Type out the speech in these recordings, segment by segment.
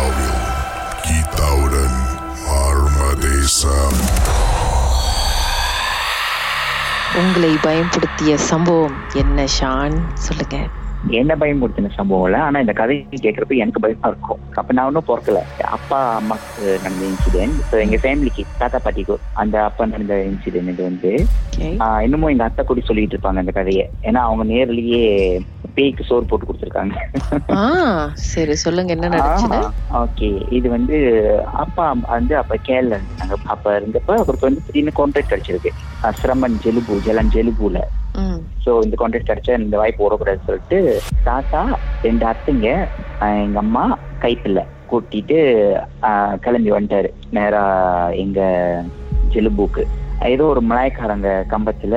Melayu Kita Marmadesam உங்களை பயன்படுத்திய சம்பவம் என்ன ஷான்? சொல்லுங்க. என்ன பயன்படுத்தின சம்பவம் இல்லை ஆனா இந்த கதையை கேட்கறப்ப எனக்கு பயமா இருக்கும். அப்ப நான் ஒன்றும் பிறக்கல. அப்பா அம்மாக்கு நடந்த இன்சிடென்ட் இப்போ எங்க ஃபேமிலிக்கு தாத்தா பாட்டிக்கு அந்த அப்பா நடந்த இன்சிடென்ட் இது வந்து இன்னமும் எங்க அத்தை கூட சொல்லிட்டு இருப்பாங்க அந்த கதையை. ஏன்னா அவங்க நேர்லயே பேய்க்கு சோறு போட்டு கொடுத்துருக்காங்க. சரி சொல்லுங்க என்ன ஓகே இது வந்து அப்பா வந்து அப்ப கேரள இருந்தாங்க. அப்ப இருந்தப்ப அவருக்கு வந்து திடீர்னு கான்ட்ராக்ட் கிடைச்சிருக்கு. சிரமன் ஜெலுபு ஜலன் ஜெலுபுல. ஸோ இந்த கான்ட்ராக்ட் கிடைச்சா இந்த வாய்ப்பு ஓடக்கூடாதுன்னு சொல்லிட்டு தாத்தா ரெண்டு அத்தைங்க எங்க அம்மா கைப்பில்லை கூட்டிட்டு கிளம்பி வந்துட்டாரு. நேரா எங்க ஜெலுபுக்கு. ஏதோ ஒரு மலாய்க்காரங்க கம்பத்துல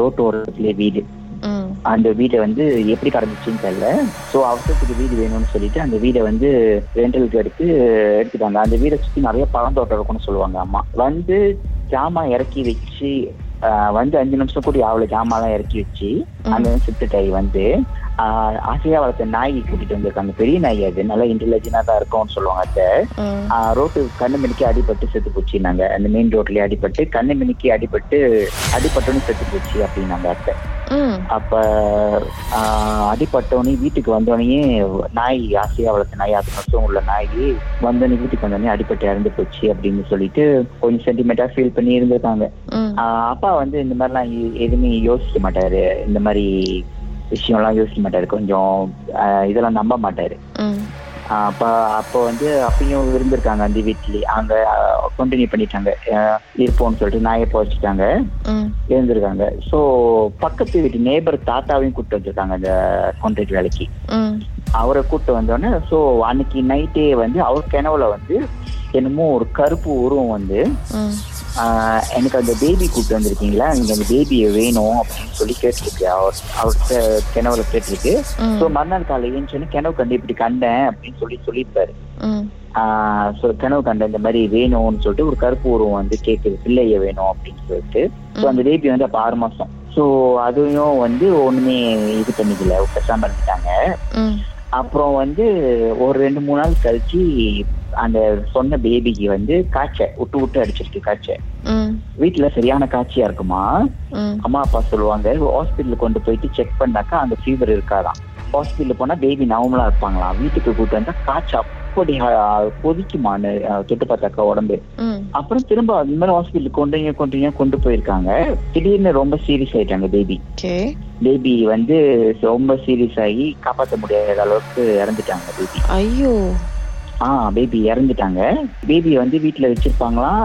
ரோட்டு ஓரத்துலயே வீடு. அந்த வீடை வந்து எப்படி கடந்துச்சுன்னு தெரியல. ஸோ அவசரத்துக்கு வீடு வேணும்னு சொல்லிட்டு அந்த வீடை வந்து ரெண்டலுக்கு எடுத்து எடுத்துட்டாங்க. அந்த வீடை சுற்றி நிறைய பழந்தோட்டம் இருக்கும்னு சொல்லுவாங்க அம்மா. வந்து ஜாமான் இறக்கி வச்சு வந்து அஞ்சு நிமிஷம் கூடி அவ்வளோ ஜாமான்லாம் இறக்கி வச்சு அந்த சித்து டை வந்து ஆசையா வளர்த்த நாய் கூட்டிட்டு வந்திருக்காங்க. பெரிய நாய் அது. நல்லா இன்டெலிஜென்டா தான் இருக்கும்னு சொல்லுவாங்க அதை ரோட்டு கண்ணு மணிக்கு அடிபட்டு செத்து போச்சுனாங்க அந்த மெயின் ரோட்லயே அடிபட்டு கண்ணு மணிக்கு அடிபட்டு அடிபட்டோன்னு செத்து போச்சு அப்படின்னாங்க அத்தை. அப்ப ஆஹ் அடிபட்டவனே வீட்டுக்கு வந்தோடனே நாய் ஆசையா வளர்த்த நாய் அது வருஷம் உள்ள நாய் வந்தோடனே வீட்டுக்கு வந்தோடனே அடிபட்டு இறந்து போச்சு அப்படின்னு சொல்லிட்டு கொஞ்சம் சென்டிமெண்டா ஃபீல் பண்ணி இருந்திருக்காங்க அப்பா வந்து இந்த மாதிரிலாம் எதுவுமே யோசிக்க மாட்டாரு. இந்த மாதிரி விஷயம்லாம் யோசிக்க மாட்டாரு. கொஞ்சம் இதெல்லாம் நம்ப மாட்டாரு. அப்ப அப்போ வந்து அப்பயும் இருந்திருக்காங்க அந்த வீட்லயே. அங்க கண்டினியூ பண்ணிட்டாங்க. இருப்போம்னு சொல்லிட்டு நாயை போச்சுட்டாங்க இருந்திருக்காங்க. ஸோ பக்கத்து வீட்டு நேபர் தாத்தாவையும் கூப்பிட்டு வந்திருக்காங்க அந்த கான்ட்ராக்ட் வேலைக்கு. அவரை கூப்பிட்டு வந்தோடனே ஸோ அன்னைக்கு நைட்டே வந்து அவர் கிணவுல வந்து என்னமோ ஒரு கருப்பு உருவம் வந்து எனக்கு அந்த பேபி கூப்பிட்டு வந்திருக்கீங்களா? எனக்கு அந்த பேபியை வேணும் அப்படின்னு சொல்லி கேட்டிருக்கு. அவர் அவர்கிட்ட கிணவுல கேட்டிருக்கு. ஸோ மறுநாள் காலையில் ஏன்னு கிணவு கண்டு இப்படி கண்டேன் அப்படின்னு சொல்லி சொல்லியிருப்பாரு. so கனவு கண்ட இந்த மாதிரி வேணும்னு சொல்லிட்டு ஒரு கருப்பு உருவம் வந்து கேக்குது பிள்ளைய வேணும் அப்படின்னு சொல்லிட்டு. ஸோ அந்த பேபி வந்து அப்ப ஆறு மாசம். ஸோ அதையும் வந்து ஒண்ணுமே இது பண்ணிக்கல. பேசாம இருந்துட்டாங்க. அப்புறம் வந்து ஒரு ரெண்டு மூணு நாள் கழிச்சு அந்த சொன்ன பேபிக்கு வந்து காய்ச்ச விட்டு விட்டு அடிச்சிருக்கு காய்ச்ச ம். வீட்டுல சரியான காய்ச்சியா இருக்குமா? அம்மா அப்பா சொல்லுவாங்க ஹாஸ்பிட்டல் கொண்டு போயிட்டு செக் பண்ணாக்கா அந்த ஃபீவர் இருக்காதாம். ஹாஸ்பிட்டல் போனா பேபி நார்மலா இருப்பாங்களாம். வீட்டுக்கு கூட்டு வந்தா காய்ச்சல் அப்படி ஆஹ், தொட்டு பார்த்தாக்கா உடம்பு? அப்புறம் திரும்ப அந்த மாதிரி ஹாஸ்பிட்டல் கொண்டு கொண்டு கொண்டு போயிருக்காங்க. திடீர்னு ரொம்ப சீரியஸ் ஆயிட்டாங்க பேபி பேபி வந்து ரொம்ப சீரியஸ் ஆகி காப்பாற்ற முடியாத அளவுக்கு இறந்துட்டாங்க பேபி ஐயோ. ஆ பேபி இறந்துட்டாங்க. பேபி வந்து வீட்டுல வச்சிருப்பாங்களாம்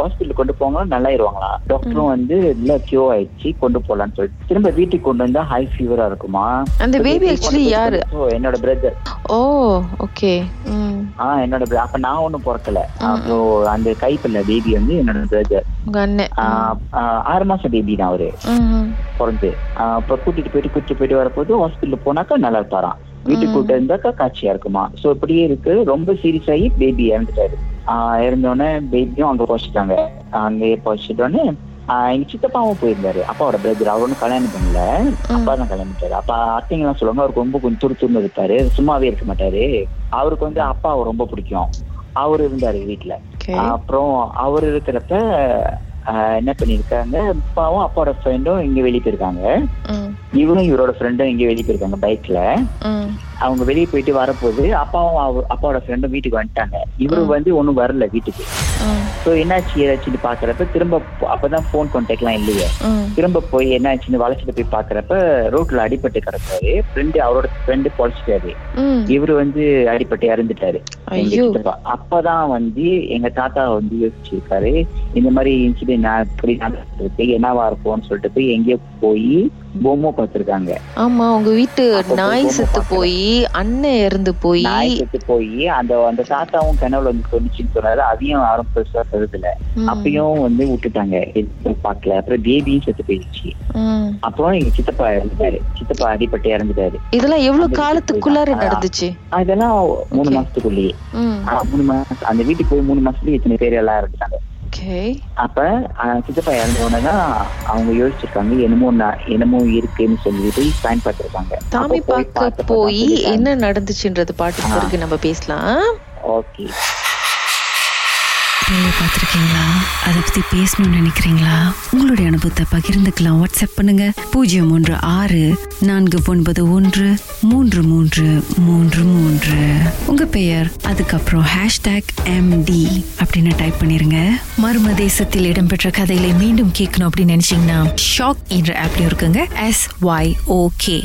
ஹாஸ்பிட்டல் கொண்டு போவாங்களா நல்லாயிருவாங்களா? டாக்டரும் வந்து இல்ல கியூ ஆயிடுச்சு கொண்டு போலாம்னு சொல்லிட்டு. திரும்ப வீட்டுக்கு கொண்டு வந்தா ஹை ஃபீவரா இருக்குமா? அந்த பேபி baby ஆக்சுவலி யாரு? So, என்னோட பிரதர் ஓ ஓகே ஆ என்னோட அப்ப நான் ஒண்ணும் பிறக்கல. அப்போ அந்த கைப்பில்ல பேபி வந்து என்னோட பிரதர் ஆறு மாசம் பேபி தான் அவரு. பிறந்து. ஆஹ் அப்ப கூட்டிட்டு போயிட்டு கூட்டிட்டு போயிட்டு வரப்போது ஹாஸ்பிட்டல் போனாக்கா நல்லா இருப்பாராம். வீட்டுக்கு கூட்டு இருந்தாக்கா காட்சியா இருக்குமா? சோ இப்படியே இருக்கு. ரொம்ப சீரியஸ் ஆகி பேபி இறந்துட்டாரு. ஆஹ் இறந்தோடனே பேபியும் அங்க போச்சுட்டாங்க. அங்கேயே போச்சுட்டோடனே எங்க சித்தப்பாவும் போயிருந்தாரு. அப்பாவோட பிரதர் அவர் ஒன்றும் கல்யாணம் பண்ணல. அப்பா தான் கல்யாணம் பண்ணிட்டாரு. அப்ப அத்தைங்க எல்லாம் சொல்லுவாங்க அவருக்கு ரொம்ப கொஞ்சம் துரு துருன்னு இருப்பாரு. சும்மாவே இருக்க மாட்டாரு. அவருக்கு வந்து அப்பாவை ரொம்ப பிடிக்கும். அவர் இருந்தாரு வீட்டுல அப்புறம் அவர் இருக்கிறப்ப ஆஹ் என்ன பண்ணிருக்காங்க அப்பாவும் அப்பாவோட ஃப்ரெண்டும் இங்க வெளியே போயிருக்காங்க. இவரும் இவரோட ஃப்ரெண்டும் இங்க வெளியே போயிருக்காங்க பைக்ல அவங்க வெளியே போயிட்டு வரப்போது அப்பாவும் அப்பாவோட ஃப்ரெண்டும் வீட்டுக்கு வந்துட்டாங்க. இவரு வந்து ஒண்ணும் வரல வீட்டுக்கு. ஸோ என்னாச்சு ஏதாச்சுன்னு பாக்குறப்ப திரும்ப அப்பதான் ஃபோன் கான்டாக்ட்லாம் இல்லையே. திரும்ப போய் என்னாச்சுன்னு வளைச்சிட்டு போய் பாக்குறப்ப ரோட்ல அடிபட்டு கிடப்பாரு ஃப்ரெண்டு அவரோட ஃப்ரெண்டு பொழைச்சிட்டாரு. இவரு வந்து அடிபட்டு இறந்துட்டாரு. அப்பதான் வந்து எங்க தாத்தா வந்து யோசிச்சிருக்காரு இந்த மாதிரி இன்சிடென்ட் நான் இப்படி நடந்திருக்கு என்னவா இருக்கும்னு சொல்லிட்டு போய் எங்கேயோ போய் பொம்மை பார்த்திருக்காங்க. ஆமா உங்க வீட்டு நாய் செத்து. போய் அண்ணன் இறந்து போய். நாய் செத்து போய் அந்த அந்த தாத்தாவும் கனவுல வந்து சொன்னிச்சுன்னு சொன்னாரு. அதையும் யாரும் பெருசா ம். அப்பயும் வந்து விட்டுட்டாங்க. பார்க்கல. அப்புறம் பேபியும் செத்து போயிடுச்சு. அப்புறம் எங்க சித்தப்பா இறந்துட்டாரு. சித்தப்பா அடிபட்டு இறந்துட்டாரு. இதெல்லாம் எவ்வளவு காலத்துக்குள்ளார நடந்துச்சு? அதெல்லாம் மூணு. மாசத்துக்குள்ளேயே. மூணு மாசம் அந்த வீட்டுக்கு போய் மூணு மாசத்துலயே இத்தனை பேர் எல்லாம் இருந்துட்டாங்க ஓகே அப்ப சித்தப்பா இறந்த உடனே அவங்க யோசிச்சிருக்காங்க என்னமோ என்னமோ இருக்குன்னு சொல்லிட்டு ஸ்கேன் பார்த்திருக்காங்க சாமி அப்ப போய் பார்க்க போய். என்ன நடந்துச்சுன்றது. பிறகு நம்ம பேசலாம் ஓகே பேயை பார்த்துருக்கீங்களா? அதை பற்றி பேசணும்னு நினைக்கிறீங்களா? உங்களுடைய அனுபவத்தை பகிர்ந்துக்கலாம். வாட்ஸ்அப் பண்ணுங்க. பூஜ்ஜியம் ஒன்று ஆறு நான்கு ஒன்பது ஒன்று மூன்று மூன்று மூன்று மூன்று. உங்கள் பெயர் அதுக்கப்புறம் ஹேஷ்டேக் எம்டி அப்படின்னு டைப் பண்ணிருங்க. மர்ம தேசத்தில் இடம்பெற்ற கதைகளை மீண்டும் கேட்கணும் அப்படின்னு நினைச்சீங்கன்னா ஷாக் என்ற ஆப்லையும் இருக்குங்க. S Y okay